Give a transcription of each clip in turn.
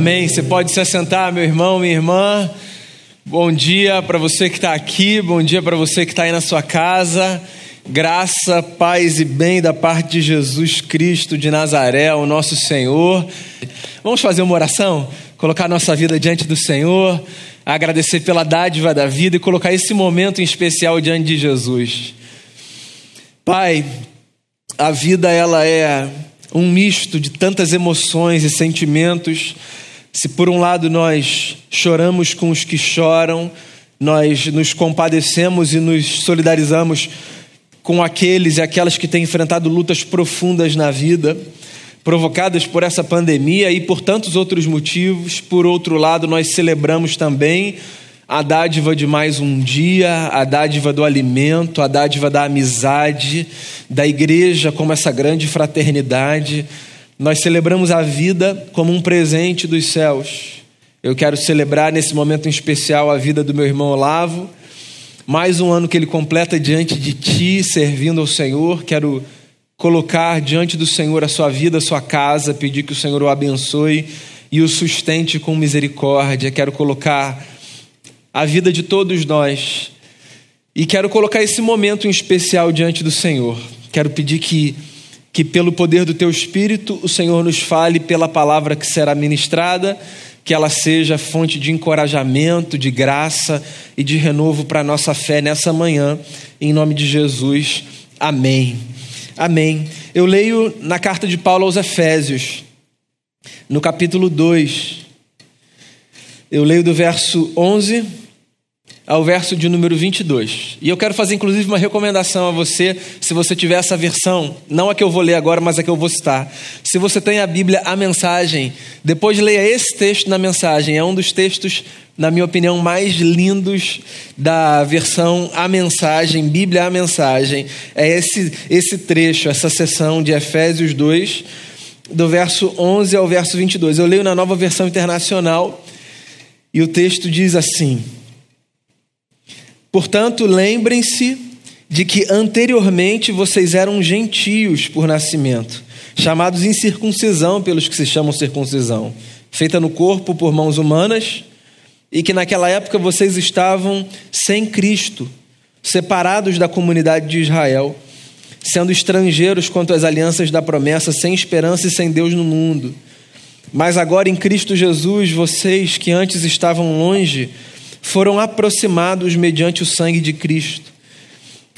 Amém. Você pode se assentar, meu irmão, minha irmã. Bom dia para você que está aqui, bom dia para você que está aí na sua casa. Graça, paz e bem da parte de Jesus Cristo de Nazaré, o nosso Senhor. Vamos fazer uma oração? Colocar nossa vida diante do Senhor, agradecer pela dádiva da vida e colocar esse momento em especial diante de Jesus. Pai, a vida ela é um misto de tantas emoções e sentimentos. Se por um lado nós choramos com os que choram, nós nos compadecemos e nos solidarizamos com aqueles e aquelas que têm enfrentado lutas profundas na vida, provocadas por essa pandemia e por tantos outros motivos. Por outro lado, nós celebramos também a dádiva de mais um dia, a dádiva do alimento, a dádiva da amizade, da igreja como essa grande fraternidade. Nós celebramos a vida como um presente dos céus. Eu quero celebrar nesse momento em especial a vida do meu irmão Olavo, mais um ano que ele completa diante de ti, servindo ao Senhor. Quero colocar diante do Senhor a sua vida, a sua casa, pedir que o Senhor o abençoe e o sustente com misericórdia. Quero colocar a vida de todos nós. E quero colocar esse momento em especial diante do Senhor. Quero pedir que, que pelo poder do Teu Espírito, o Senhor nos fale pela palavra que será ministrada, que ela seja fonte de encorajamento, de graça e de renovo para a nossa fé nessa manhã. Em nome de Jesus. Amém. Amém. Eu leio na carta de Paulo aos Efésios, no capítulo 2. Eu leio do verso 11 ao verso de número 22. E eu quero fazer inclusive uma recomendação a você, se você tiver essa versão, não a que eu vou ler agora, mas a que eu vou citar. Se você tem a Bíblia, a mensagem, depois leia esse texto na mensagem. É um dos textos, na minha opinião, mais lindos da versão A Mensagem, Bíblia A Mensagem. É esse, esse trecho, essa sessão de Efésios 2, do verso 11 ao verso 22. Eu leio na nova versão internacional e o texto diz assim. Portanto, lembrem-se de que anteriormente vocês eram gentios por nascimento, chamados incircuncisão pelos que se chamam circuncisão, feita no corpo por mãos humanas, e que naquela época vocês estavam sem Cristo, separados da comunidade de Israel, sendo estrangeiros quanto às alianças da promessa, sem esperança e sem Deus no mundo. Mas agora em Cristo Jesus, vocês que antes estavam longe, foram aproximados mediante o sangue de Cristo.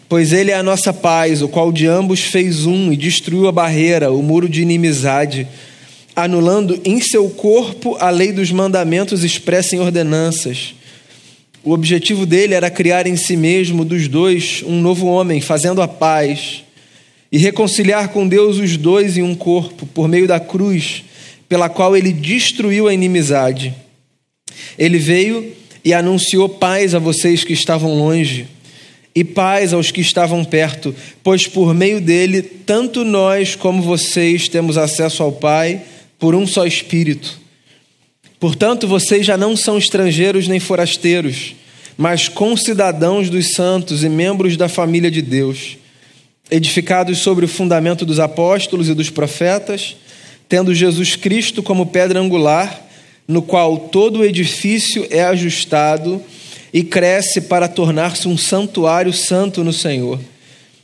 Pois ele é a nossa paz, o qual de ambos fez um e destruiu a barreira, o muro de inimizade, anulando em seu corpo a lei dos mandamentos expressa em ordenanças. O objetivo dele era criar em si mesmo dos dois um novo homem, fazendo a paz, e reconciliar com Deus os dois em um corpo, por meio da cruz, pela qual ele destruiu a inimizade. Ele veio e anunciou paz a vocês que estavam longe e paz aos que estavam perto, pois por meio dele, tanto nós como vocês temos acesso ao Pai por um só Espírito. Portanto, vocês já não são estrangeiros nem forasteiros, mas concidadãos dos santos e membros da família de Deus, edificados sobre o fundamento dos apóstolos e dos profetas, tendo Jesus Cristo como pedra angular no qual todo o edifício é ajustado e cresce para tornar-se um santuário santo no Senhor.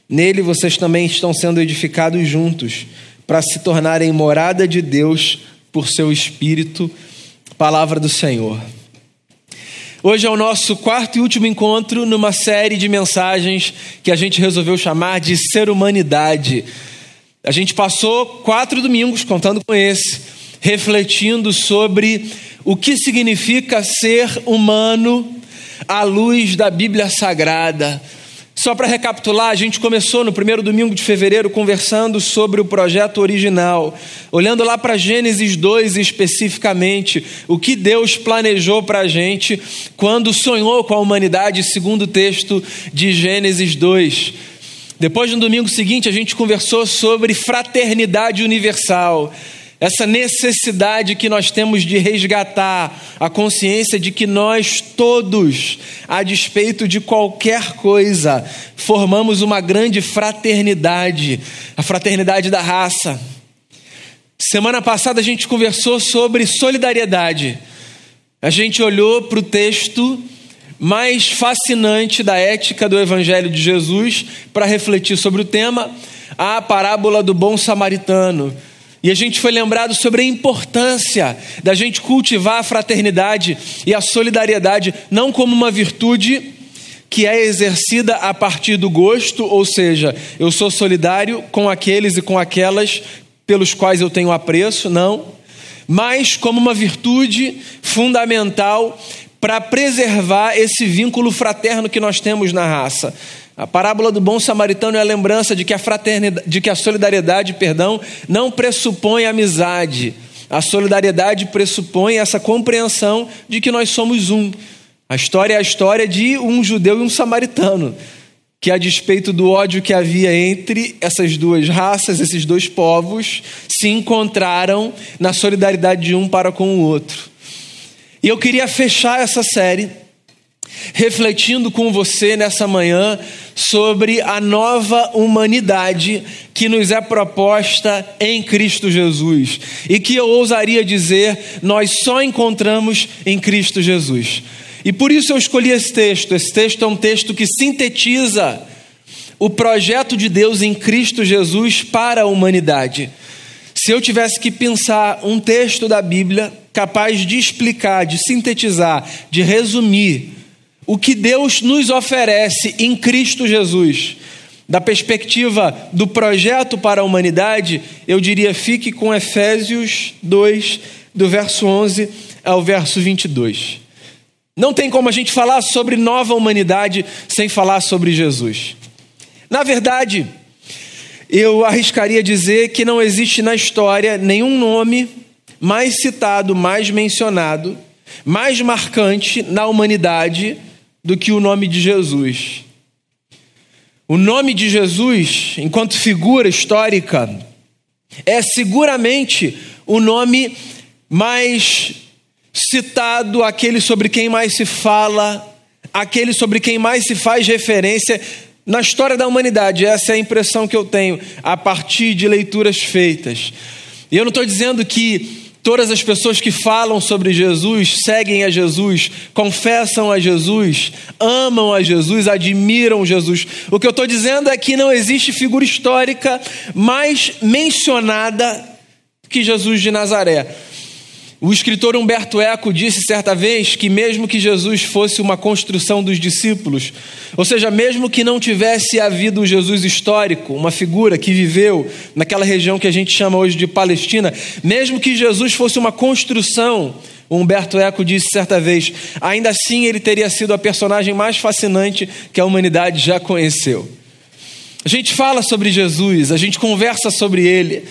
Nele vocês também estão sendo edificados juntos, para se tornarem morada de Deus por seu Espírito. Palavra do Senhor. Hoje é o nosso quarto e último encontro numa série de mensagens que a gente resolveu chamar de Ser Humanidade. A gente passou quatro domingos contando com esse refletindo sobre o que significa ser humano à luz da Bíblia Sagrada. Só para recapitular, a gente começou no primeiro domingo de fevereiro conversando sobre o projeto original, olhando lá para Gênesis 2 especificamente, o que Deus planejou para a gente quando sonhou com a humanidade, segundo o texto de Gênesis 2. Depois, no domingo seguinte, a gente conversou sobre fraternidade universal essa necessidade que nós temos de resgatar a consciência de que nós todos, a despeito de qualquer coisa, formamos uma grande fraternidade, a fraternidade da raça. Semana passada a gente conversou sobre solidariedade. A gente olhou para o texto mais fascinante da ética do Evangelho de Jesus para refletir sobre o tema, a parábola do bom samaritano. E a gente foi lembrado sobre a importância da gente cultivar a fraternidade e a solidariedade não como uma virtude que é exercida a partir do gosto, ou seja, eu sou solidário com aqueles e com aquelas pelos quais eu tenho apreço, não, mas como uma virtude fundamental para preservar esse vínculo fraterno que nós temos na raça. A parábola do bom samaritano é a lembrança de que a fraternidade, de que a solidariedade, perdão, não pressupõe amizade. A solidariedade pressupõe essa compreensão de que nós somos um. A história é a história de um judeu e um samaritano que, a despeito do ódio que havia entre essas duas raças, esses dois povos, se encontraram na solidariedade de um para com o outro. E eu queria fechar essa série refletindo com você nessa manhã sobre a nova humanidade que nos é proposta em Cristo Jesus e que eu ousaria dizer nós só encontramos em Cristo Jesus. E por isso eu escolhi esse texto. Esse texto é um texto que sintetiza o projeto de Deus em Cristo Jesus para a humanidade. Se eu tivesse que pensar um texto da Bíblia capaz de explicar, de sintetizar, de resumir o que Deus nos oferece em Cristo Jesus, da perspectiva do projeto para a humanidade, eu diria fique com Efésios 2, do verso 11 ao verso 22. Não tem como a gente falar sobre nova humanidade sem falar sobre Jesus. Na verdade, eu arriscaria dizer que não existe na história nenhum nome mais citado, mais mencionado, mais marcante na humanidade do que o nome de Jesus. O nome de Jesus, enquanto figura histórica, é seguramente o nome mais citado aquele sobre quem mais se fala, aquele sobre quem mais se faz referência na história da humanidade. Essa é a impressão que eu tenho a partir de leituras feitas. E eu não estou dizendo que todas as pessoas que falam sobre Jesus, seguem a Jesus, confessam a Jesus, amam a Jesus, admiram Jesus. O que eu estou dizendo é que não existe figura histórica mais mencionada que Jesus de Nazaré. O escritor Humberto Eco disse certa vez que, mesmo que Jesus fosse uma construção dos discípulos, ou seja, mesmo que não tivesse havido um Jesus histórico, uma figura que viveu naquela região que a gente chama hoje de Palestina, mesmo que Jesus fosse uma construção, o Humberto Eco disse certa vez, ainda assim ele teria sido a personagem mais fascinante que a humanidade já conheceu. A gente fala sobre Jesus, a gente conversa sobre ele,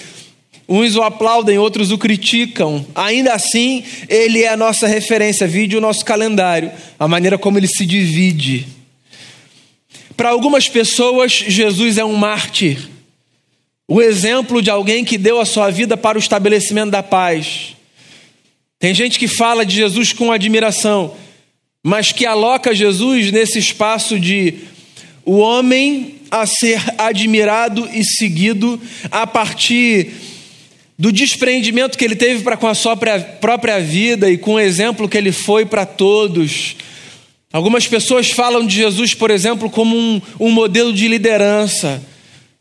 Uns o aplaudem, outros o criticam. Ainda assim, ele é a nossa referência. Vide o nosso calendário, a maneira como ele se divide. Para algumas pessoas, Jesus é um mártir. O exemplo de alguém que deu a sua vida para o estabelecimento da paz. Tem gente que fala de Jesus com admiração, mas que aloca Jesus nesse espaço de o homem a ser admirado e seguido a partir do despreendimento que ele teve para com a sua própria vida e com o exemplo que ele foi para todos. Algumas pessoas falam de Jesus, por exemplo, como um, um modelo de liderança.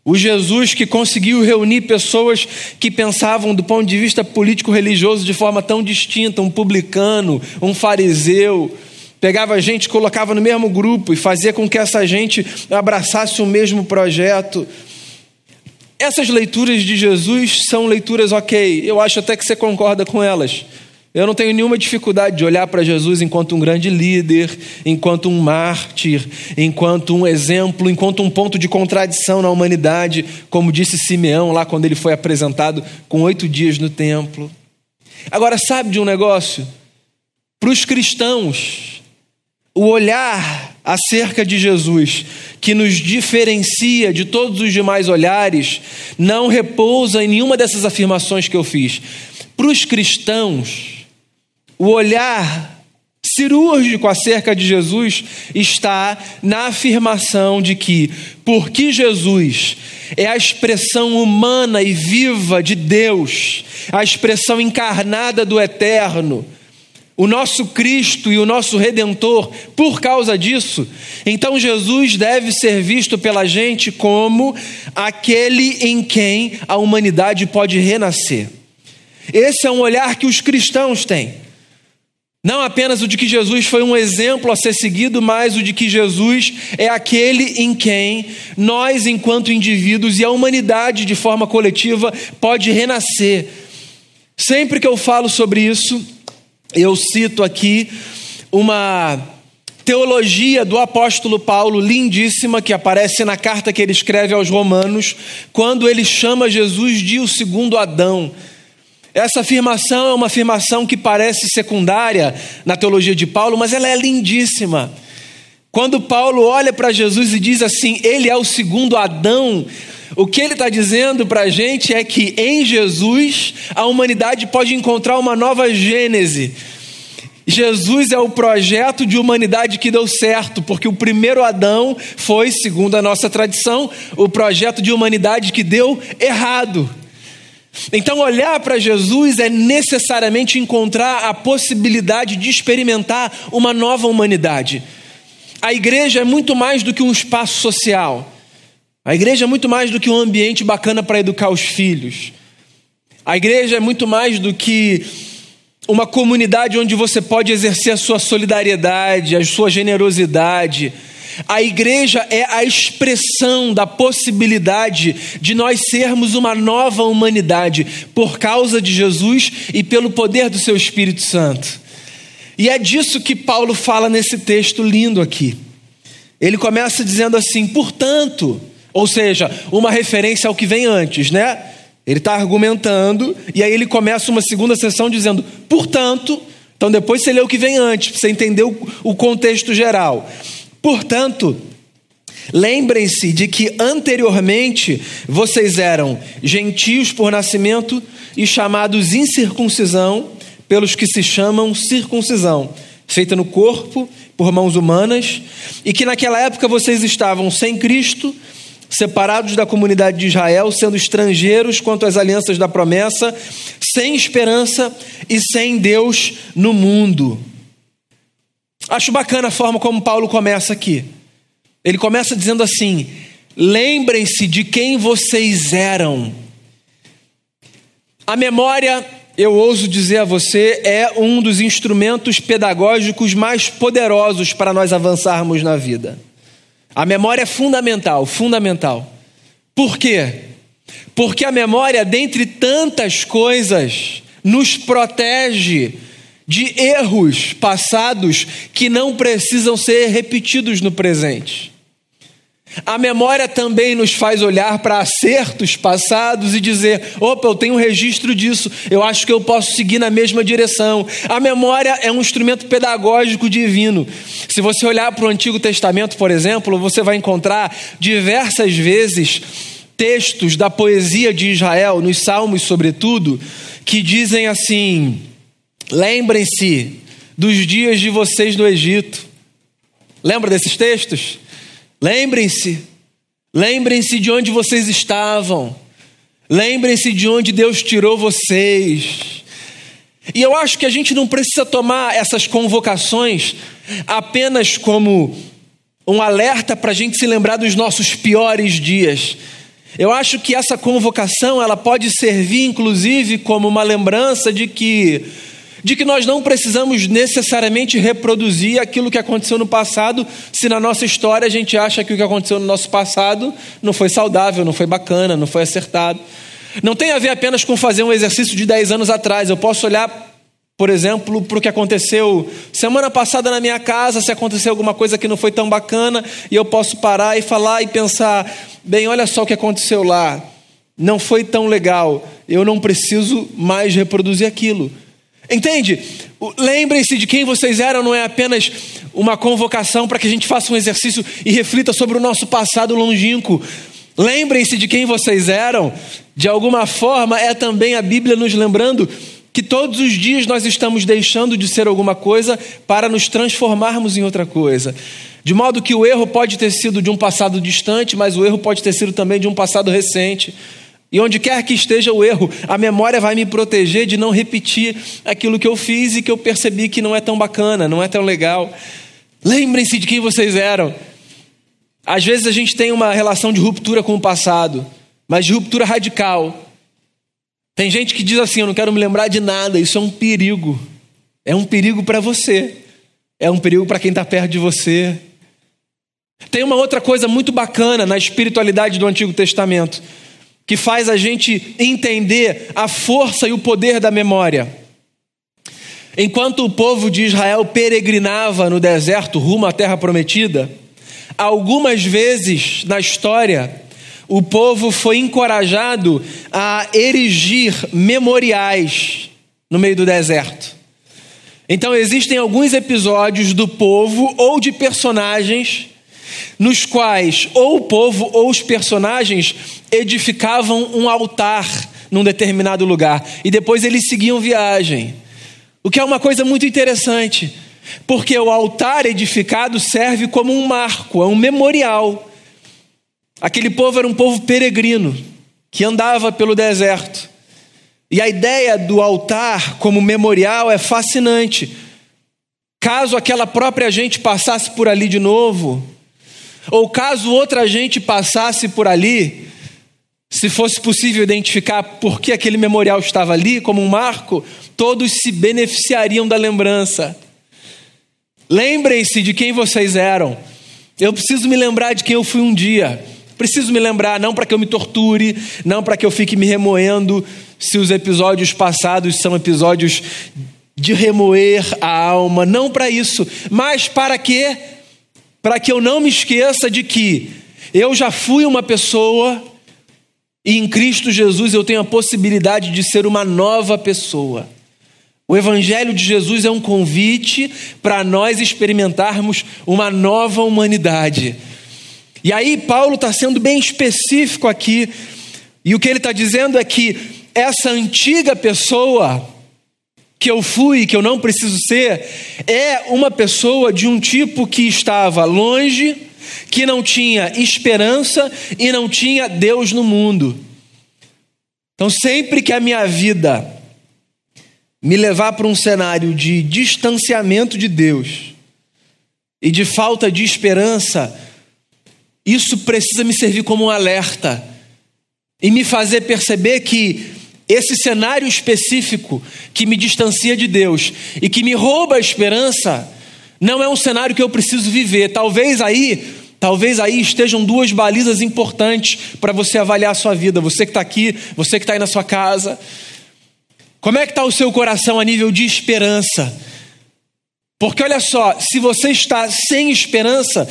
O Jesus que conseguiu reunir pessoas que pensavam do ponto de vista político-religioso de forma tão distinta, um publicano, um fariseu, pegava a gente, colocava no mesmo grupo e fazia com que essa gente abraçasse o mesmo projeto. Essas leituras de Jesus são leituras ok, eu acho até que você concorda com elas. Eu não tenho nenhuma dificuldade de olhar para Jesus enquanto um grande líder, enquanto um mártir, enquanto um exemplo, enquanto um ponto de contradição na humanidade, como disse Simeão lá quando ele foi apresentado com oito dias no templo. Agora, sabe de um negócio? Para os cristãos, o olhar acerca de Jesus, que nos diferencia de todos os demais olhares, não repousa em nenhuma dessas afirmações que eu fiz. Para os cristãos, o olhar cirúrgico acerca de Jesus está na afirmação de que, porque Jesus é a expressão humana e viva de Deus, a expressão encarnada do eterno, o nosso Cristo e o nosso Redentor, por causa disso, então Jesus deve ser visto pela gente como aquele em quem a humanidade pode renascer. Esse é um olhar que os cristãos têm. Não apenas o de que Jesus foi um exemplo a ser seguido, mas o de que Jesus é aquele em quem nós, enquanto indivíduos e a humanidade de forma coletiva, pode renascer. Sempre que eu falo sobre isso, eu cito aqui uma teologia do apóstolo Paulo lindíssima que aparece na carta que ele escreve aos Romanos, quando ele chama Jesus de o segundo Adão. Essa afirmação é uma afirmação que parece secundária na teologia de Paulo, mas ela é lindíssima. Quando Paulo olha para Jesus e diz assim, ele é o segundo Adão, o que ele está dizendo para a gente é que em Jesus a humanidade pode encontrar uma nova gênese. Jesus é o projeto de humanidade que deu certo, porque o primeiro Adão foi, segundo a nossa tradição, o projeto de humanidade que deu errado. Então, olhar para Jesus é necessariamente encontrar a possibilidade de experimentar uma nova humanidade. A igreja é muito mais do que um espaço social. A igreja é muito mais do que um ambiente bacana para educar os filhos. A igreja é muito mais do que uma comunidade onde você pode exercer a sua solidariedade, a sua generosidade a igreja é a expressão da possibilidade de nós sermos uma nova humanidade por causa de Jesus e pelo poder do seu Espírito Santo. E é disso que Paulo fala nesse texto lindo aqui. Ele começa dizendo assim, portanto, ou seja, uma referência ao que vem antes, né? Ele está argumentando, e aí ele começa uma segunda sessão dizendo, portanto, então depois você lê o que vem antes, para você entender o contexto geral. Portanto, lembrem-se de que anteriormente vocês eram gentios por nascimento e chamados incircuncisão pelos que se chamam circuncisão, feita no corpo por mãos humanas, e que naquela época vocês estavam sem Cristo, separados da comunidade de Israel, sendo estrangeiros quanto às alianças da promessa, sem esperança e sem Deus no mundo. Acho bacana a forma como Paulo começa aqui. Ele começa dizendo assim: lembrem-se de quem vocês eram. A memória, eu ouso dizer a você, é um dos instrumentos pedagógicos mais poderosos para nós avançarmos na vida. A memória é fundamental, fundamental. Por quê? Porque a memória, dentre tantas coisas, nos protege de erros passados que não precisam ser repetidos no presente. A memória também nos faz olhar para acertos passados e dizer: opa, eu tenho um registro disso, eu acho que eu posso seguir na mesma direção. A memória é um instrumento pedagógico divino. Se você olhar para o Antigo Testamento, por exemplo, você vai encontrar diversas vezes textos da poesia de Israel, nos Salmos, sobretudo, que dizem assim: Lembrem-se dos dias de vocês no Egito. Lembra desses textos? Lembrem-se. Lembrem-se de onde vocês estavam. Lembrem-se de onde Deus tirou vocês. E eu acho que a gente não precisa tomar essas convocações apenas como um alerta para a gente se lembrar dos nossos piores dias. Eu acho que essa convocação ela pode servir, inclusive, como uma lembrança de que de que nós não precisamos necessariamente reproduzir aquilo que aconteceu no passado, se na nossa história a gente acha que o que aconteceu no nosso passado não foi saudável, não foi bacana, não foi acertado. Não tem a ver apenas com fazer um exercício de 10 anos atrás. Eu posso olhar, por exemplo, para o que aconteceu semana passada na minha casa, se aconteceu alguma coisa que não foi tão bacana, e eu posso parar e falar e pensar: bem, olha só o que aconteceu lá. Não foi tão legal. Eu não preciso mais reproduzir aquilo. Entende? Lembrem-se de quem vocês eram, não é apenas uma convocação para que a gente faça um exercício e reflita sobre o nosso passado longínquo. Lembrem-se de quem vocês eram, de alguma forma é também a Bíblia nos lembrando que todos os dias nós estamos deixando de ser alguma coisa para nos transformarmos em outra coisa. De modo que o erro pode ter sido de um passado distante, mas o erro pode ter sido também de um passado recente. E onde quer que esteja o erro, a memória vai me proteger de não repetir aquilo que eu fiz e que eu percebi que não é tão bacana, não é tão legal. Lembrem-se de quem vocês eram. Às vezes a gente tem uma relação de ruptura com o passado, mas de ruptura radical. Tem gente que diz assim: Eu não quero me lembrar de nada, isso é um perigo. É um perigo para você, é um perigo para quem está perto de você. Tem uma outra coisa muito bacana na espiritualidade do Antigo Testamento que faz a gente entender a força e o poder da memória. Enquanto o povo de Israel peregrinava no deserto rumo à terra prometida, algumas vezes na história, o povo foi encorajado a erigir memoriais no meio do deserto. Então, existem alguns episódios do povo ou de personagens nos quais ou o povo ou os personagens edificavam um altar num determinado lugar e depois eles seguiam viagem. O que é uma coisa muito interessante, porque o altar edificado serve como um marco, é um memorial. Aquele povo era um povo peregrino que andava pelo deserto. E a ideia do altar como memorial é fascinante. Caso aquela própria gente passasse por ali de novo, ou caso outra gente passasse por ali, se fosse possível identificar por que aquele memorial estava ali como um marco, todos se beneficiariam da lembrança. Lembrem-se de quem vocês eram. Eu preciso me lembrar de quem eu fui um dia. Preciso me lembrar, não para que eu me torture, não para que eu fique me remoendo se os episódios passados são episódios de remoer a alma, não para isso, mas para que para que eu não me esqueça de que eu já fui uma pessoa e em Cristo Jesus eu tenho a possibilidade de ser uma nova pessoa. O Evangelho de Jesus é um convite para nós experimentarmos uma nova humanidade. E aí, Paulo está sendo bem específico aqui, e o que ele está dizendo é que essa antiga pessoa que eu fui, que eu não preciso ser, é uma pessoa de um tipo que estava longe, que não tinha esperança e não tinha Deus no mundo. Então, sempre que a minha vida me levar para um cenário de distanciamento de Deus e de falta de esperança, isso precisa me servir como um alerta e me fazer perceber que esse cenário específico que me distancia de Deus e que me rouba a esperança, não é um cenário que eu preciso viver. Talvez aí, talvez aí estejam duas balizas importantes para você avaliar a sua vida. Você que está aqui, você que está aí na sua casa. Como é que está o seu coração a nível de esperança? Porque olha só, se você está sem esperança,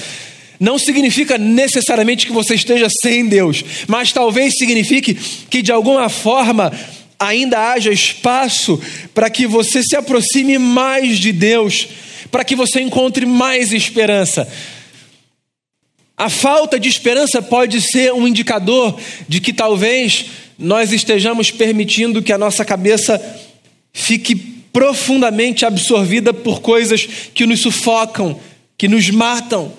não significa necessariamente que você esteja sem Deus, mas talvez signifique que de alguma forma ainda haja espaço para que você se aproxime mais de Deus, para que você encontre mais esperança. A falta de esperança pode ser um indicador de que talvez nós estejamos permitindo que a nossa cabeça fique profundamente absorvida por coisas que nos sufocam, que nos matam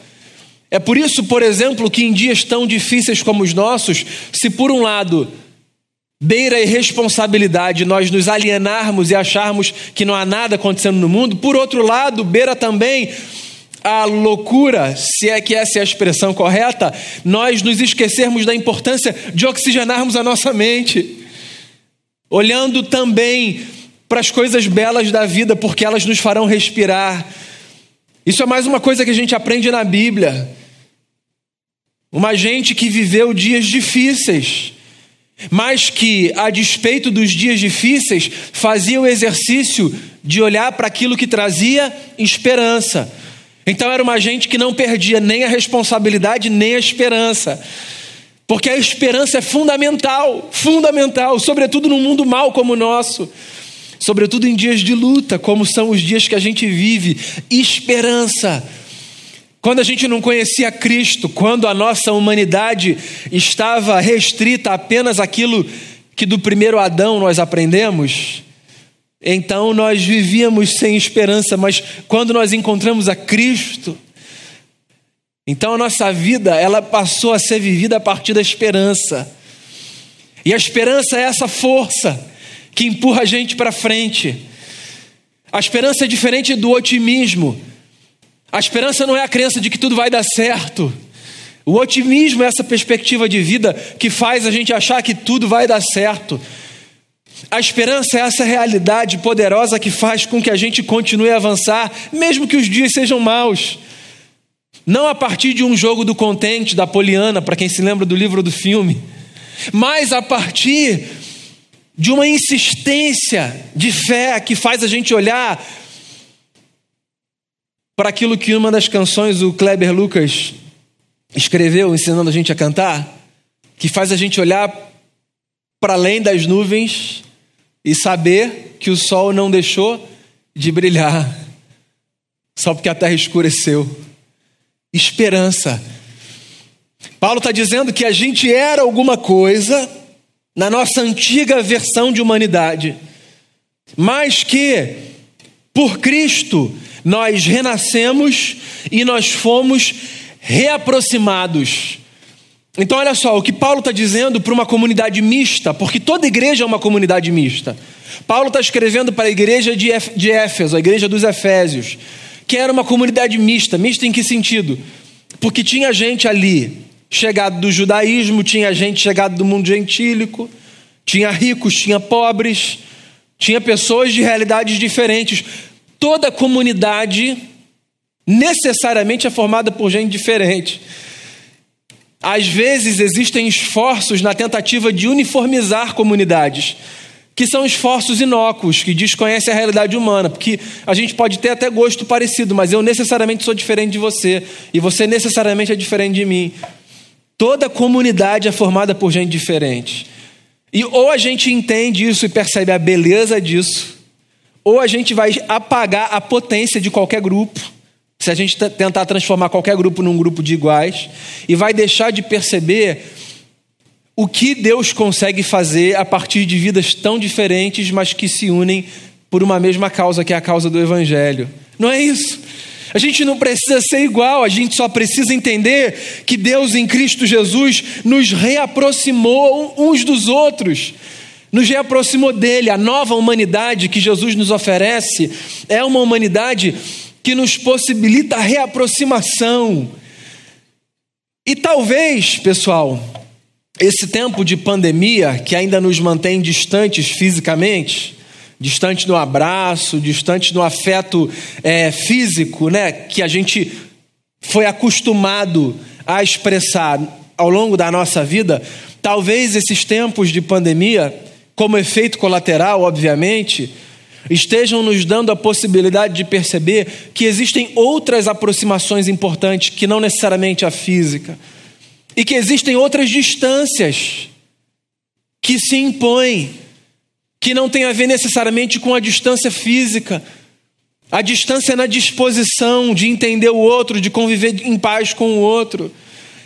é por isso, por exemplo, que em dias tão difíceis como os nossos, se por um lado beira a irresponsabilidade nós nos alienarmos e acharmos que não há nada acontecendo no mundo, por outro lado, beira também a loucura, se é que essa é a expressão correta, nós nos esquecermos da importância de oxigenarmos a nossa mente, olhando também para as coisas belas da vida, porque elas nos farão respirar isso é mais uma coisa que a gente aprende na Bíblia. Uma gente que viveu dias difíceis, mas que, a despeito dos dias difíceis, fazia o exercício de olhar para aquilo que trazia esperança. Então era uma gente que não perdia nem a responsabilidade, nem a esperança. Porque a esperança é fundamental, fundamental, sobretudo num mundo mal como o nosso sobretudo em dias de luta, como são os dias que a gente vive, esperança. Quando a gente não conhecia Cristo, quando a nossa humanidade estava restrita apenas àquilo que do primeiro Adão nós aprendemos, então nós vivíamos sem esperança, mas quando nós encontramos a Cristo, então a nossa vida, ela passou a ser vivida a partir da esperança. E a esperança é essa força que empurra a gente para frente. A esperança é diferente do otimismo. A esperança não é a crença de que tudo vai dar certo. O otimismo é essa perspectiva de vida que faz a gente achar que tudo vai dar certo. A esperança é essa realidade poderosa que faz com que a gente continue a avançar, mesmo que os dias sejam maus. Não a partir de um jogo do contente, da Poliana, para quem se lembra do livro do filme, mas a partir de uma insistência de fé que faz a gente olhar para aquilo que uma das canções o Kleber Lucas escreveu, ensinando a gente a cantar, que faz a gente olhar para além das nuvens e saber que o sol não deixou de brilhar, só porque a terra escureceu. Esperança. Paulo está dizendo que a gente era alguma coisa na nossa antiga versão de humanidade, mas que, por Cristo, nós renascemos e nós fomos reaproximados. Então, olha só, o que Paulo está dizendo para uma comunidade mista, porque toda igreja é uma comunidade mista. Paulo está escrevendo para a igreja de, de Éfeso, a igreja dos Efésios, que era uma comunidade mista. Mista em que sentido? Porque tinha gente ali chegado do judaísmo, tinha gente chegado do mundo gentílico, tinha ricos, tinha pobres, tinha pessoas de realidades diferentes. Toda comunidade necessariamente é formada por gente diferente. Às vezes existem esforços na tentativa de uniformizar comunidades, que são esforços inócuos, que desconhecem a realidade humana, porque a gente pode ter até gosto parecido, mas eu necessariamente sou diferente de você, e você necessariamente é diferente de mim. Toda comunidade é formada por gente diferente. E ou a gente entende isso e percebe a beleza disso, ou a gente vai apagar a potência de qualquer grupo se a gente tentar transformar qualquer grupo num grupo de iguais, e vai deixar de perceber o que Deus consegue fazer a partir de vidas tão diferentes, mas que se unem por uma mesma causa, que é a causa do Evangelho. Não é isso? A gente não precisa ser igual, a gente só precisa entender que Deus em Cristo Jesus nos reaproximou uns dos outros, nos reaproximou dele. A nova humanidade que Jesus nos oferece é uma humanidade que nos possibilita a reaproximação. E talvez, pessoal, esse tempo de pandemia que ainda nos mantém distantes fisicamente, distante no abraço, distante no afeto é, físico, né, que a gente foi acostumado a expressar ao longo da nossa vida, talvez esses tempos de pandemia, como efeito colateral, obviamente, estejam nos dando a possibilidade de perceber que existem outras aproximações importantes que não necessariamente a física, e que existem outras distâncias que se impõem, que não tem a ver necessariamente com a distância física. A distância é na disposição de entender o outro, de conviver em paz com o outro.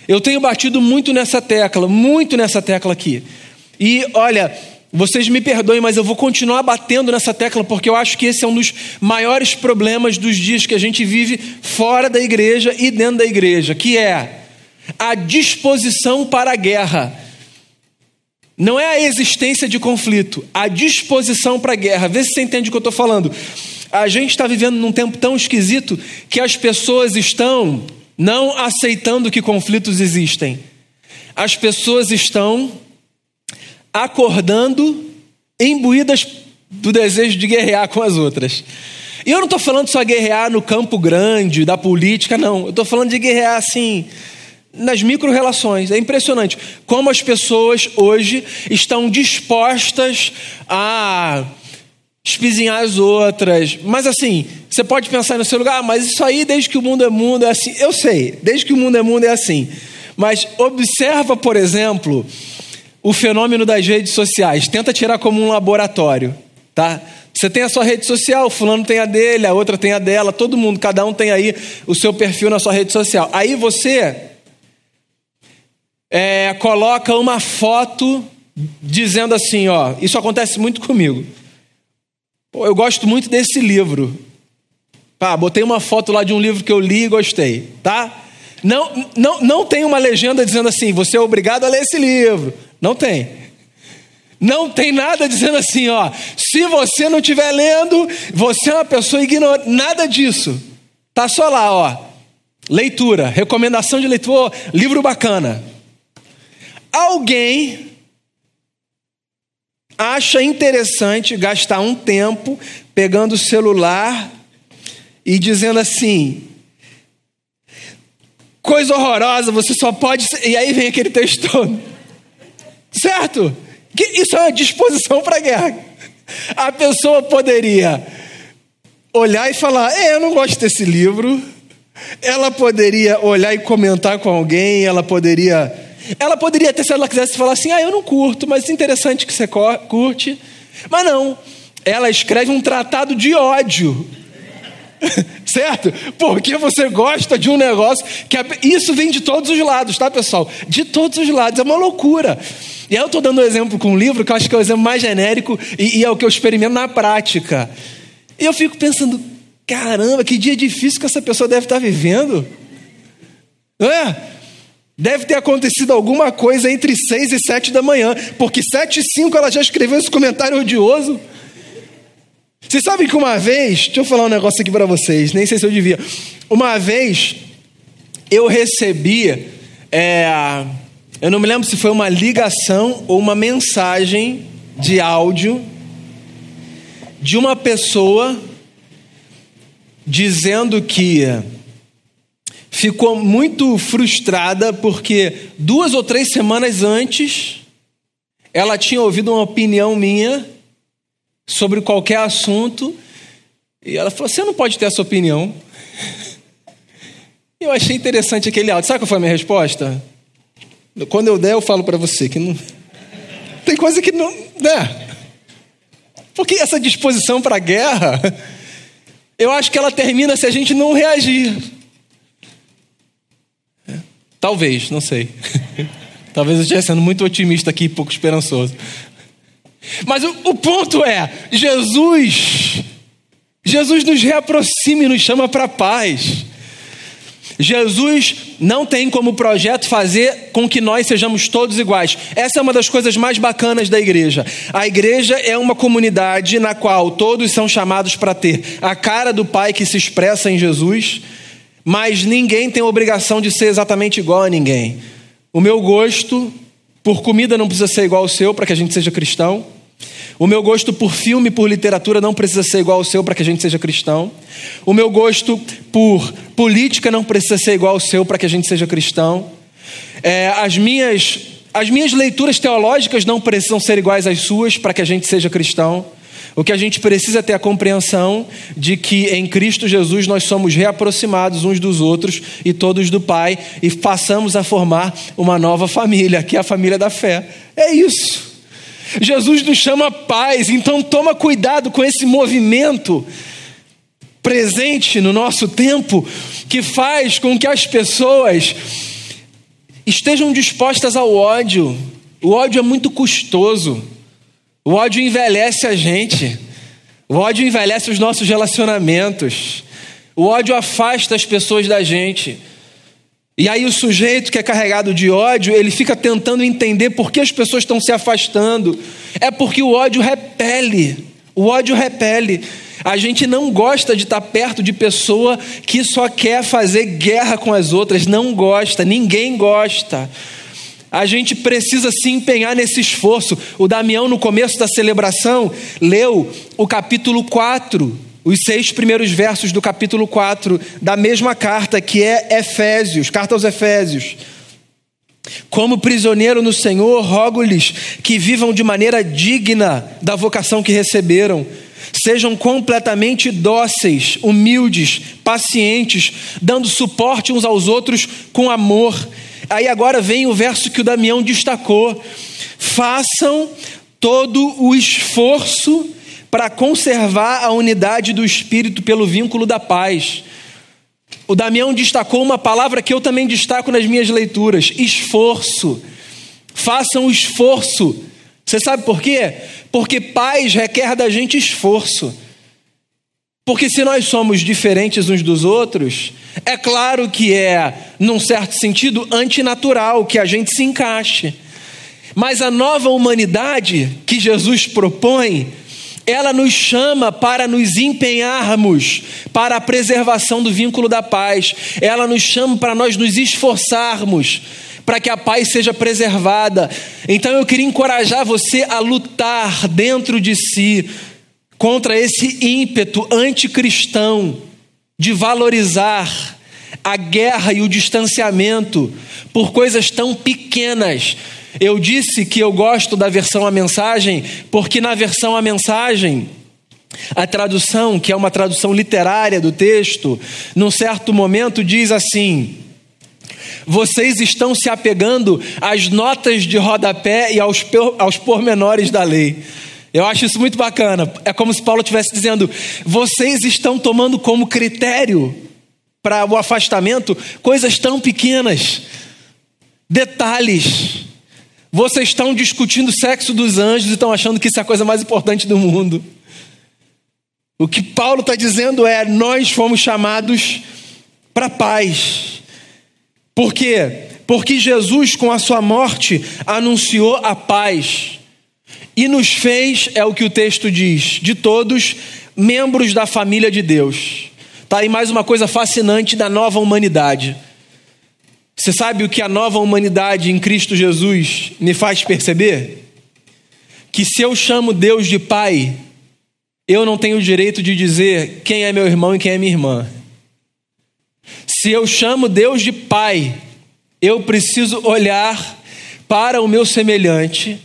Eu tenho batido muito nessa tecla, muito nessa tecla aqui. E olha, vocês me perdoem, mas eu vou continuar batendo nessa tecla porque eu acho que esse é um dos maiores problemas dos dias que a gente vive fora da igreja e dentro da igreja, que é a disposição para a guerra. Não é a existência de conflito, a disposição para a guerra. Vê se você entende o que eu estou falando. A gente está vivendo num tempo tão esquisito que as pessoas estão não aceitando que conflitos existem. As pessoas estão acordando imbuídas do desejo de guerrear com as outras. E eu não estou falando só guerrear no campo grande, da política, não. Eu estou falando de guerrear assim, nas micro-relações. É impressionante como as pessoas hoje estão dispostas a espizinhar as outras. Mas assim, você pode pensar no seu lugar, ah, mas isso aí desde que o mundo é mundo é assim. Eu sei, desde que o mundo é mundo é assim. Mas observa, por exemplo, o fenômeno das redes sociais. Tenta tirar como um laboratório, tá? Você tem a sua rede social, fulano tem a dele, a outra tem a dela, todo mundo, cada um tem aí o seu perfil na sua rede social. Aí você é, coloca uma foto dizendo assim, ó, isso acontece muito comigo. Eu gosto muito desse livro. Pá, botei uma foto lá de um livro que eu li e gostei, tá? Não, não, não tem uma legenda dizendo assim, você é obrigado a ler esse livro. Não tem. Não tem nada dizendo assim, ó, se você não estiver lendo, você é uma pessoa ignorante. Nada disso. Tá só lá, ó. Leitura, recomendação de leitura, livro bacana. Alguém acha interessante gastar um tempo pegando o celular e dizendo assim: coisa horrorosa, você só pode. E aí vem aquele texto todo. Certo? Isso é uma disposição para a guerra. A pessoa poderia olhar e falar: é, eu não gosto desse livro. Ela poderia olhar e comentar com alguém, ela poderia. Ela poderia até, se ela quisesse, falar assim: ah, eu não curto, mas é interessante que você curte. Mas não, ela escreve um tratado de ódio certo? Porque você gosta de um negócio que isso vem de todos os lados, tá, pessoal? De todos os lados, é uma loucura. E eu estou dando um exemplo com um livro que eu acho que é o exemplo mais genérico e, e é o que eu experimento na prática. E eu fico pensando, caramba, que dia difícil que essa pessoa deve estar vivendo. Não é? Deve ter acontecido alguma coisa entre seis e sete da manhã, porque sete e cinco ela já escreveu esse comentário odioso. Vocês sabem que uma vez, deixa eu falar um negócio aqui para vocês, nem sei se eu devia. Uma vez eu recebi, é, eu não me lembro se foi uma ligação ou uma mensagem de áudio de uma pessoa dizendo que ficou muito frustrada porque duas ou três semanas antes ela tinha ouvido uma opinião minha sobre qualquer assunto. E ela falou: Você não pode ter essa opinião. Eu achei interessante aquele áudio. Sabe qual foi a minha resposta? Quando eu der, eu falo para você que não. Tem coisa que não. Né? Porque essa disposição para guerra, eu acho que ela termina se a gente não reagir. Talvez, não sei. Talvez eu esteja sendo muito otimista aqui pouco esperançoso. Mas o, o ponto é: Jesus, Jesus nos reaproxima e nos chama para a paz. Jesus não tem como projeto fazer com que nós sejamos todos iguais. Essa é uma das coisas mais bacanas da igreja. A igreja é uma comunidade na qual todos são chamados para ter a cara do Pai que se expressa em Jesus, mas ninguém tem obrigação de ser exatamente igual a ninguém. O meu gosto por comida não precisa ser igual ao seu para que a gente seja cristão. O meu gosto por filme, por literatura não precisa ser igual ao seu para que a gente seja cristão. O meu gosto por política não precisa ser igual ao seu para que a gente seja cristão. É, as minhas as minhas leituras teológicas não precisam ser iguais às suas para que a gente seja cristão. O que a gente precisa é ter a compreensão de que em Cristo Jesus nós somos reaproximados uns dos outros e todos do Pai e passamos a formar uma nova família, que é a família da fé. É isso. Jesus nos chama paz, então toma cuidado com esse movimento presente no nosso tempo que faz com que as pessoas estejam dispostas ao ódio. O ódio é muito custoso. O ódio envelhece a gente. O ódio envelhece os nossos relacionamentos. O ódio afasta as pessoas da gente. E aí o sujeito que é carregado de ódio, ele fica tentando entender por que as pessoas estão se afastando. É porque o ódio repele. O ódio repele. A gente não gosta de estar perto de pessoa que só quer fazer guerra com as outras, não gosta, ninguém gosta. A gente precisa se empenhar nesse esforço. O Damião, no começo da celebração, leu o capítulo 4 os seis primeiros versos do capítulo 4 da mesma carta, que é Efésios, carta aos Efésios. Como prisioneiro no Senhor, rogo-lhes que vivam de maneira digna da vocação que receberam. Sejam completamente dóceis, humildes, pacientes, dando suporte uns aos outros com amor. Aí agora vem o verso que o Damião destacou. Façam todo o esforço para conservar a unidade do espírito pelo vínculo da paz. O Damião destacou uma palavra que eu também destaco nas minhas leituras: esforço. Façam o esforço, Você sabe por quê? Porque paz requer da gente esforço. Porque se nós somos diferentes uns dos outros, é claro que é, num certo sentido, antinatural que a gente se encaixe. Mas a nova humanidade que Jesus propõe, ela nos chama para nos empenharmos para a preservação do vínculo da paz. Ela nos chama para nós nos esforçarmos para que a paz seja preservada. Então eu queria encorajar você a lutar dentro de si contra esse ímpeto anticristão de valorizar a guerra e o distanciamento por coisas tão pequenas. Eu disse que eu gosto da versão a mensagem, porque na versão a mensagem, a tradução, que é uma tradução literária do texto, num certo momento diz assim: Vocês estão se apegando às notas de rodapé e aos, aos pormenores da lei. Eu acho isso muito bacana. É como se Paulo estivesse dizendo: vocês estão tomando como critério para o afastamento coisas tão pequenas, detalhes. Vocês estão discutindo o sexo dos anjos e estão achando que isso é a coisa mais importante do mundo. O que Paulo está dizendo é: nós fomos chamados para paz. Por quê? Porque Jesus, com a sua morte, anunciou a paz e nos fez, é o que o texto diz, de todos, membros da família de Deus. Tá aí mais uma coisa fascinante da nova humanidade. Você sabe o que a nova humanidade em Cristo Jesus me faz perceber? Que se eu chamo Deus de Pai, eu não tenho o direito de dizer quem é meu irmão e quem é minha irmã. Se eu chamo Deus de Pai, eu preciso olhar para o meu semelhante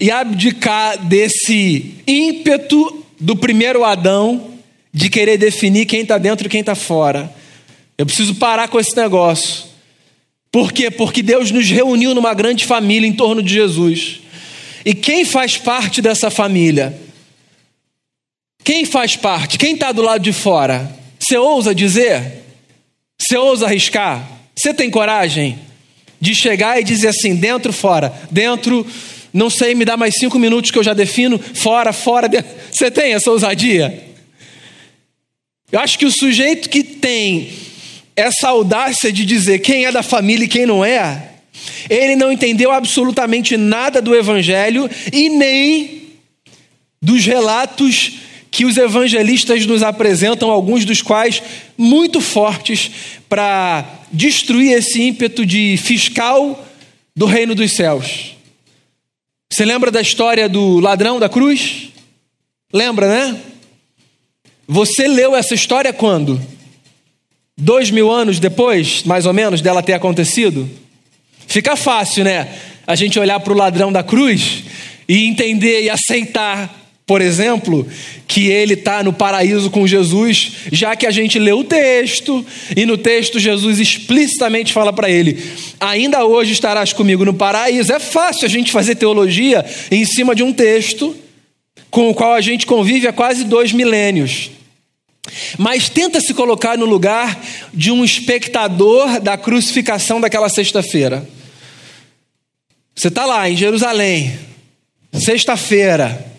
e abdicar desse ímpeto do primeiro Adão de querer definir quem está dentro e quem está fora. Eu preciso parar com esse negócio. Por quê? Porque Deus nos reuniu numa grande família em torno de Jesus. E quem faz parte dessa família? Quem faz parte? Quem está do lado de fora? Você ousa dizer? Você ousa arriscar? Você tem coragem de chegar e dizer assim, dentro, fora, dentro, não sei, me dá mais cinco minutos que eu já defino, fora, fora. Você tem essa ousadia? Eu acho que o sujeito que tem essa audácia de dizer quem é da família e quem não é, ele não entendeu absolutamente nada do Evangelho e nem dos relatos que os evangelistas nos apresentam, alguns dos quais muito fortes para destruir esse ímpeto de fiscal do reino dos céus. Você lembra da história do ladrão da cruz? Lembra, né? Você leu essa história quando? Dois mil anos depois, mais ou menos, dela ter acontecido? Fica fácil, né? A gente olhar para o ladrão da cruz e entender e aceitar por exemplo, que ele está no paraíso com Jesus, já que a gente lê o texto, e no texto Jesus explicitamente fala para ele: Ainda hoje estarás comigo no paraíso. É fácil a gente fazer teologia em cima de um texto com o qual a gente convive há quase dois milênios. Mas tenta se colocar no lugar de um espectador da crucificação daquela sexta-feira. Você está lá em Jerusalém, sexta-feira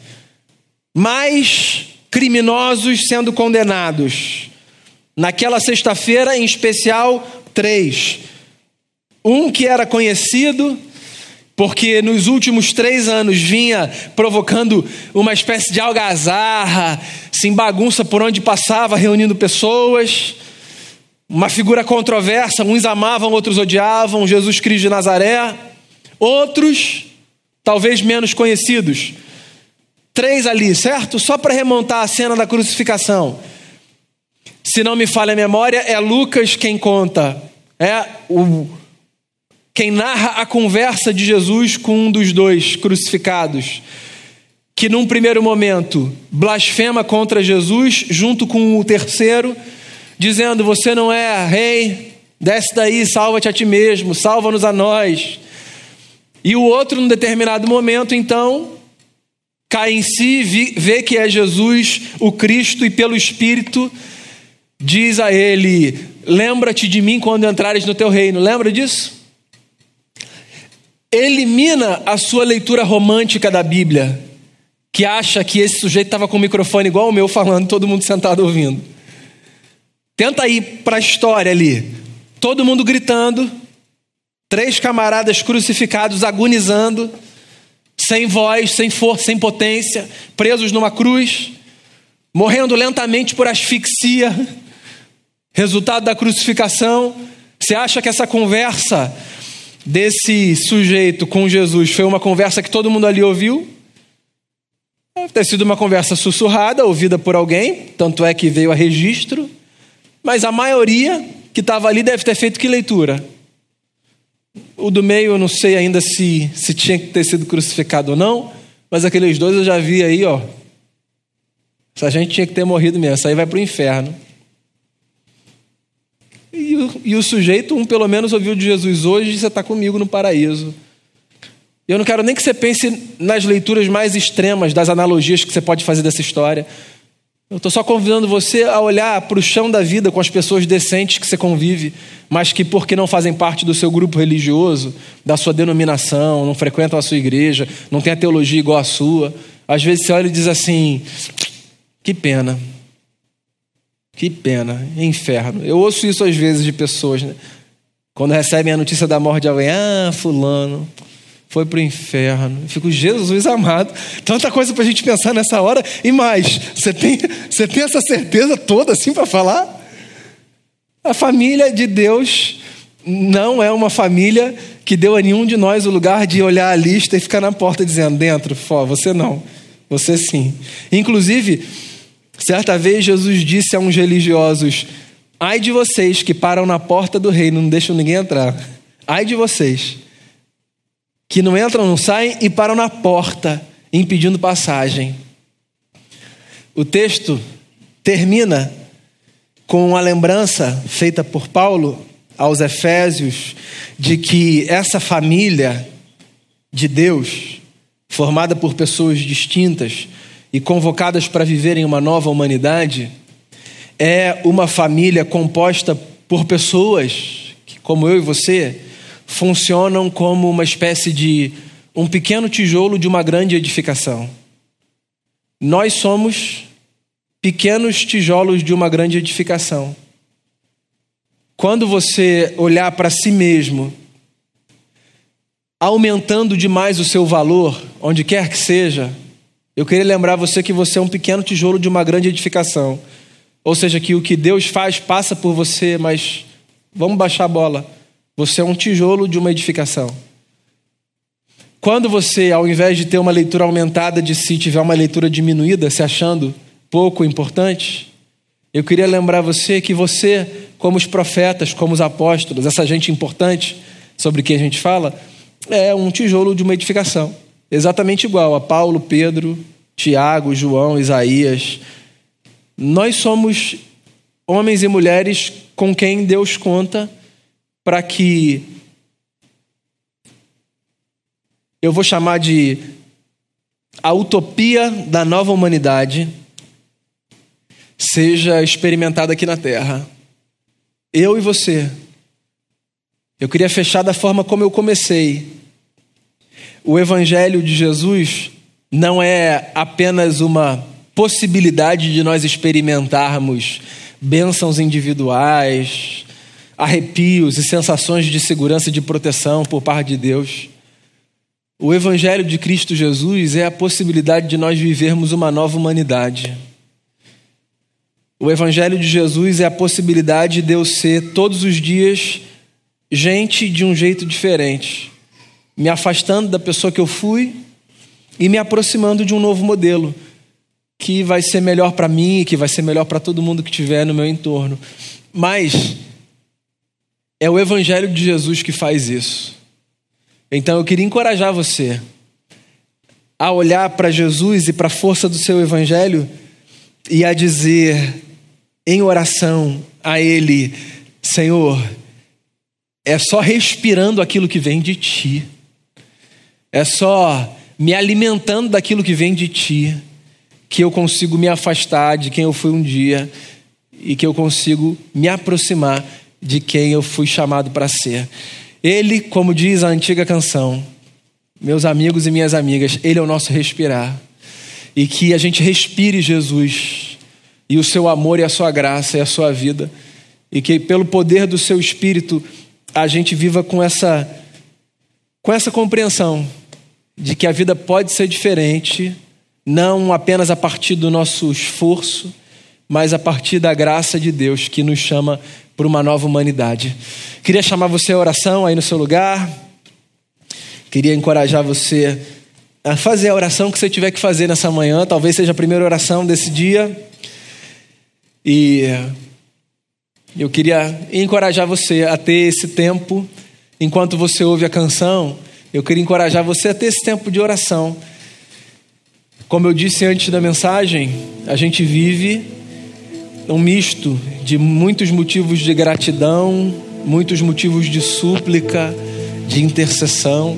mais criminosos sendo condenados. Naquela sexta-feira, em especial, três. Um que era conhecido, porque nos últimos três anos vinha provocando uma espécie de algazarra, sem bagunça por onde passava, reunindo pessoas. Uma figura controversa, uns amavam, outros odiavam, Jesus Cristo de Nazaré. Outros, talvez menos conhecidos, Três ali, certo? Só para remontar a cena da crucificação. Se não me falha a memória, é Lucas quem conta. É o quem narra a conversa de Jesus com um dos dois crucificados, que num primeiro momento blasfema contra Jesus, junto com o terceiro, dizendo: Você não é rei, desce daí, salva-te a ti mesmo, salva-nos a nós. E o outro, num determinado momento, então, cai em si, vê que é Jesus, o Cristo, e pelo Espírito diz a ele: Lembra-te de mim quando entrares no teu reino. Lembra disso? elimina a sua leitura romântica da Bíblia, que acha que esse sujeito estava com o microfone igual o meu falando, todo mundo sentado ouvindo. Tenta ir para a história ali. Todo mundo gritando, três camaradas crucificados, agonizando, sem voz, sem força, sem potência, presos numa cruz, morrendo lentamente por asfixia, resultado da crucificação. Você acha que essa conversa desse sujeito com Jesus foi uma conversa que todo mundo ali ouviu? Deve ter sido uma conversa sussurrada, ouvida por alguém, tanto é que veio a registro, mas a maioria que estava ali deve ter feito que leitura? O do meio eu não sei ainda se, se tinha que ter sido crucificado ou não, mas aqueles dois eu já vi aí, ó. Essa gente tinha que ter morrido mesmo, essa aí vai para o inferno. E o, e o sujeito, um pelo menos ouviu de Jesus hoje, você está comigo no paraíso. Eu não quero nem que você pense nas leituras mais extremas das analogias que você pode fazer dessa história. Eu estou só convidando você a olhar para o chão da vida com as pessoas decentes que você convive, mas que, porque não fazem parte do seu grupo religioso, da sua denominação, não frequentam a sua igreja, não têm a teologia igual a sua, às vezes você olha e diz assim: que pena, que pena, inferno. Eu ouço isso às vezes de pessoas, né? quando recebem a notícia da morte de alguém: ah, Fulano, foi para o inferno. Eu fico, Jesus amado, tanta coisa para a gente pensar nessa hora. E mais, você tem, você tem essa certeza toda assim para falar? A família de Deus não é uma família que deu a nenhum de nós o lugar de olhar a lista e ficar na porta dizendo: dentro, fó, você não, você sim. Inclusive, certa vez Jesus disse a uns religiosos: ai de vocês que param na porta do reino, não deixam ninguém entrar. Ai de vocês que não entram, não saem e param na porta, impedindo passagem. O texto termina com a lembrança feita por Paulo aos Efésios de que essa família de Deus, formada por pessoas distintas e convocadas para viver em uma nova humanidade, é uma família composta por pessoas que, como eu e você, funcionam como uma espécie de um pequeno tijolo de uma grande edificação. Nós somos pequenos tijolos de uma grande edificação. Quando você olhar para si mesmo, aumentando demais o seu valor, onde quer que seja, eu queria lembrar você que você é um pequeno tijolo de uma grande edificação. Ou seja, que o que Deus faz passa por você, mas vamos baixar a bola. Você é um tijolo de uma edificação. Quando você, ao invés de ter uma leitura aumentada de si, tiver uma leitura diminuída, se achando pouco importante, eu queria lembrar você que você, como os profetas, como os apóstolos, essa gente importante sobre quem a gente fala, é um tijolo de uma edificação. Exatamente igual a Paulo, Pedro, Tiago, João, Isaías. Nós somos homens e mulheres com quem Deus conta para que eu vou chamar de a utopia da nova humanidade seja experimentada aqui na Terra. Eu e você. Eu queria fechar da forma como eu comecei. O Evangelho de Jesus não é apenas uma possibilidade de nós experimentarmos bênçãos individuais, arrepios e sensações de segurança e de proteção por parte de Deus. O Evangelho de Cristo Jesus é a possibilidade de nós vivermos uma nova humanidade. O Evangelho de Jesus é a possibilidade de eu ser todos os dias gente de um jeito diferente, me afastando da pessoa que eu fui e me aproximando de um novo modelo que vai ser melhor para mim e que vai ser melhor para todo mundo que estiver no meu entorno. Mas é o Evangelho de Jesus que faz isso. Então eu queria encorajar você a olhar para Jesus e para a força do seu Evangelho e a dizer em oração a Ele: Senhor, é só respirando aquilo que vem de Ti, é só me alimentando daquilo que vem de Ti, que eu consigo me afastar de quem eu fui um dia e que eu consigo me aproximar de quem eu fui chamado para ser. Ele, como diz a antiga canção, meus amigos e minhas amigas, Ele é o nosso respirar. E que a gente respire Jesus e o seu amor e a sua graça e a sua vida. E que pelo poder do seu Espírito a gente viva com essa, com essa compreensão de que a vida pode ser diferente, não apenas a partir do nosso esforço, mas a partir da graça de Deus que nos chama para uma nova humanidade. Queria chamar você à oração aí no seu lugar. Queria encorajar você a fazer a oração que você tiver que fazer nessa manhã, talvez seja a primeira oração desse dia. E eu queria encorajar você a ter esse tempo, enquanto você ouve a canção, eu queria encorajar você a ter esse tempo de oração. Como eu disse antes da mensagem, a gente vive um misto de muitos motivos de gratidão, muitos motivos de súplica, de intercessão.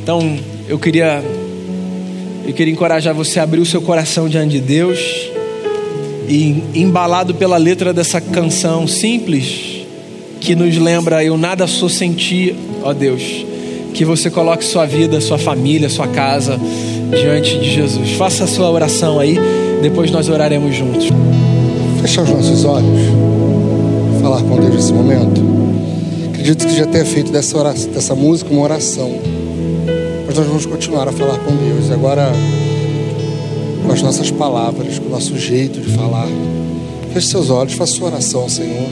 Então, eu queria eu queria encorajar você a abrir o seu coração diante de Deus e embalado pela letra dessa canção simples que nos lembra eu nada sou sem ti, ó Deus que você coloque sua vida, sua família, sua casa diante de Jesus. Faça a sua oração aí, depois nós oraremos juntos. Fechar os nossos olhos, falar com Deus nesse momento. Acredito que já tenha feito dessa, oração, dessa música uma oração. Mas nós vamos continuar a falar com Deus. Agora, com as nossas palavras, com o nosso jeito de falar. Feche seus olhos, faça sua oração, Senhor.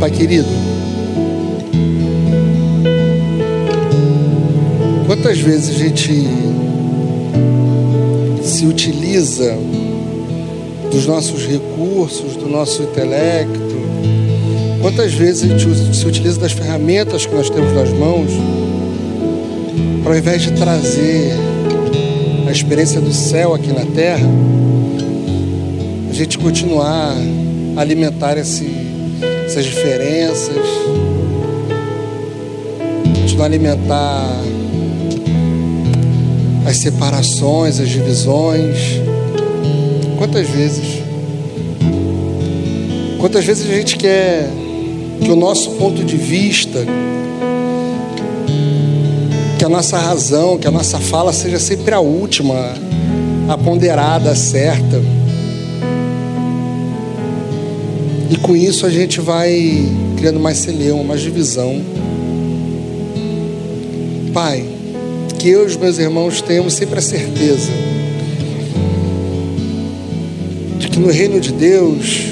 Pai querido, quantas vezes a gente se utiliza dos nossos recursos, do nosso intelecto, quantas vezes a gente se utiliza das ferramentas que nós temos nas mãos, para ao invés de trazer a experiência do céu aqui na terra, a gente continuar a alimentar esse essas diferenças, continuar a alimentar as separações, as divisões. Quantas vezes? Quantas vezes a gente quer que o nosso ponto de vista, que a nossa razão, que a nossa fala seja sempre a última, a ponderada, a certa. E com isso a gente vai criando mais celeuma, mais divisão. Pai, que eu e os meus irmãos tenhamos sempre a certeza de que no reino de Deus,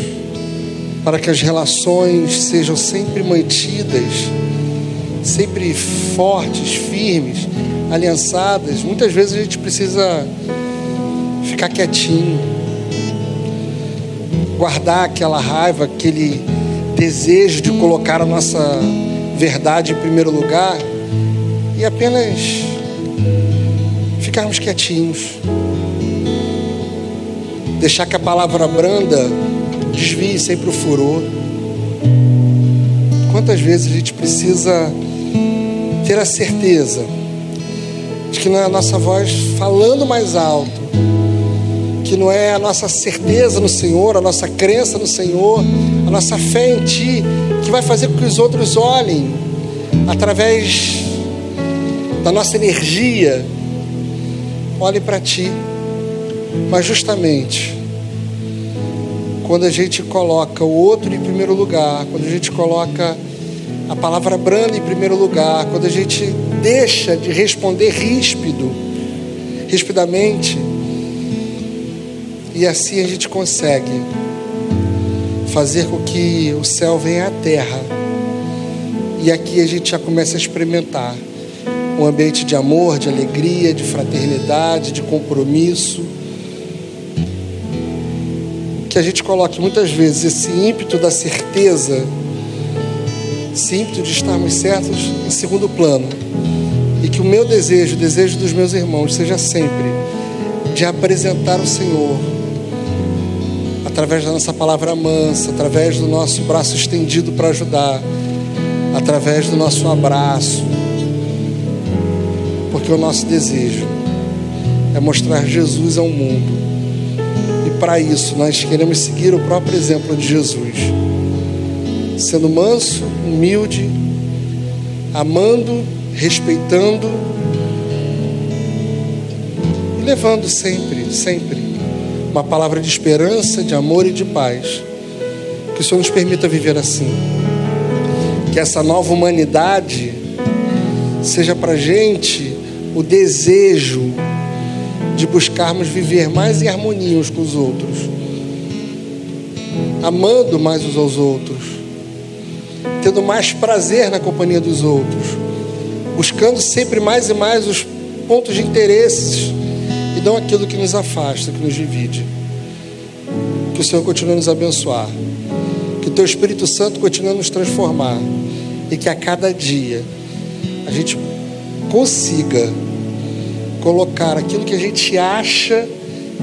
para que as relações sejam sempre mantidas, sempre fortes, firmes, aliançadas, muitas vezes a gente precisa ficar quietinho guardar aquela raiva, aquele desejo de colocar a nossa verdade em primeiro lugar e apenas ficarmos quietinhos. Deixar que a palavra branda desvie sempre o furor. Quantas vezes a gente precisa ter a certeza de que não é a nossa voz falando mais alto, que não é a nossa certeza no Senhor, a nossa crença no Senhor, a nossa fé em Ti, que vai fazer com que os outros olhem através da nossa energia, olhem para Ti. Mas justamente quando a gente coloca o outro em primeiro lugar, quando a gente coloca a palavra branda em primeiro lugar, quando a gente deixa de responder ríspido, rispidamente, e assim a gente consegue fazer com que o céu venha à terra. E aqui a gente já começa a experimentar um ambiente de amor, de alegria, de fraternidade, de compromisso. Que a gente coloque muitas vezes esse ímpeto da certeza, esse ímpeto de estarmos certos em segundo plano. E que o meu desejo, o desejo dos meus irmãos, seja sempre de apresentar o Senhor através da nossa palavra mansa, através do nosso braço estendido para ajudar, através do nosso abraço, porque o nosso desejo é mostrar Jesus ao mundo, e para isso nós queremos seguir o próprio exemplo de Jesus. sendo manso, humilde, amando, respeitando e levando sempre, sempre uma palavra de esperança, de amor e de paz. Que o Senhor nos permita viver assim. Que essa nova humanidade seja para gente o desejo de buscarmos viver mais em harmonia uns com os outros, amando mais uns aos outros, tendo mais prazer na companhia dos outros, buscando sempre mais e mais os pontos de interesses e não aquilo que nos afasta, que nos divide. Que o Senhor continue a nos abençoar, que o Teu Espírito Santo continue a nos transformar e que a cada dia a gente consiga colocar aquilo que a gente acha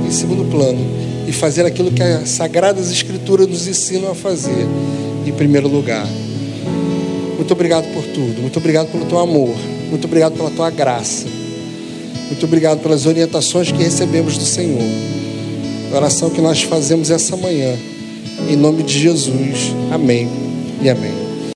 em segundo plano e fazer aquilo que as Sagradas Escrituras nos ensinam a fazer em primeiro lugar. Muito obrigado por tudo, muito obrigado pelo teu amor, muito obrigado pela tua graça, muito obrigado pelas orientações que recebemos do Senhor. A oração que nós fazemos essa manhã, em nome de Jesus. Amém e amém.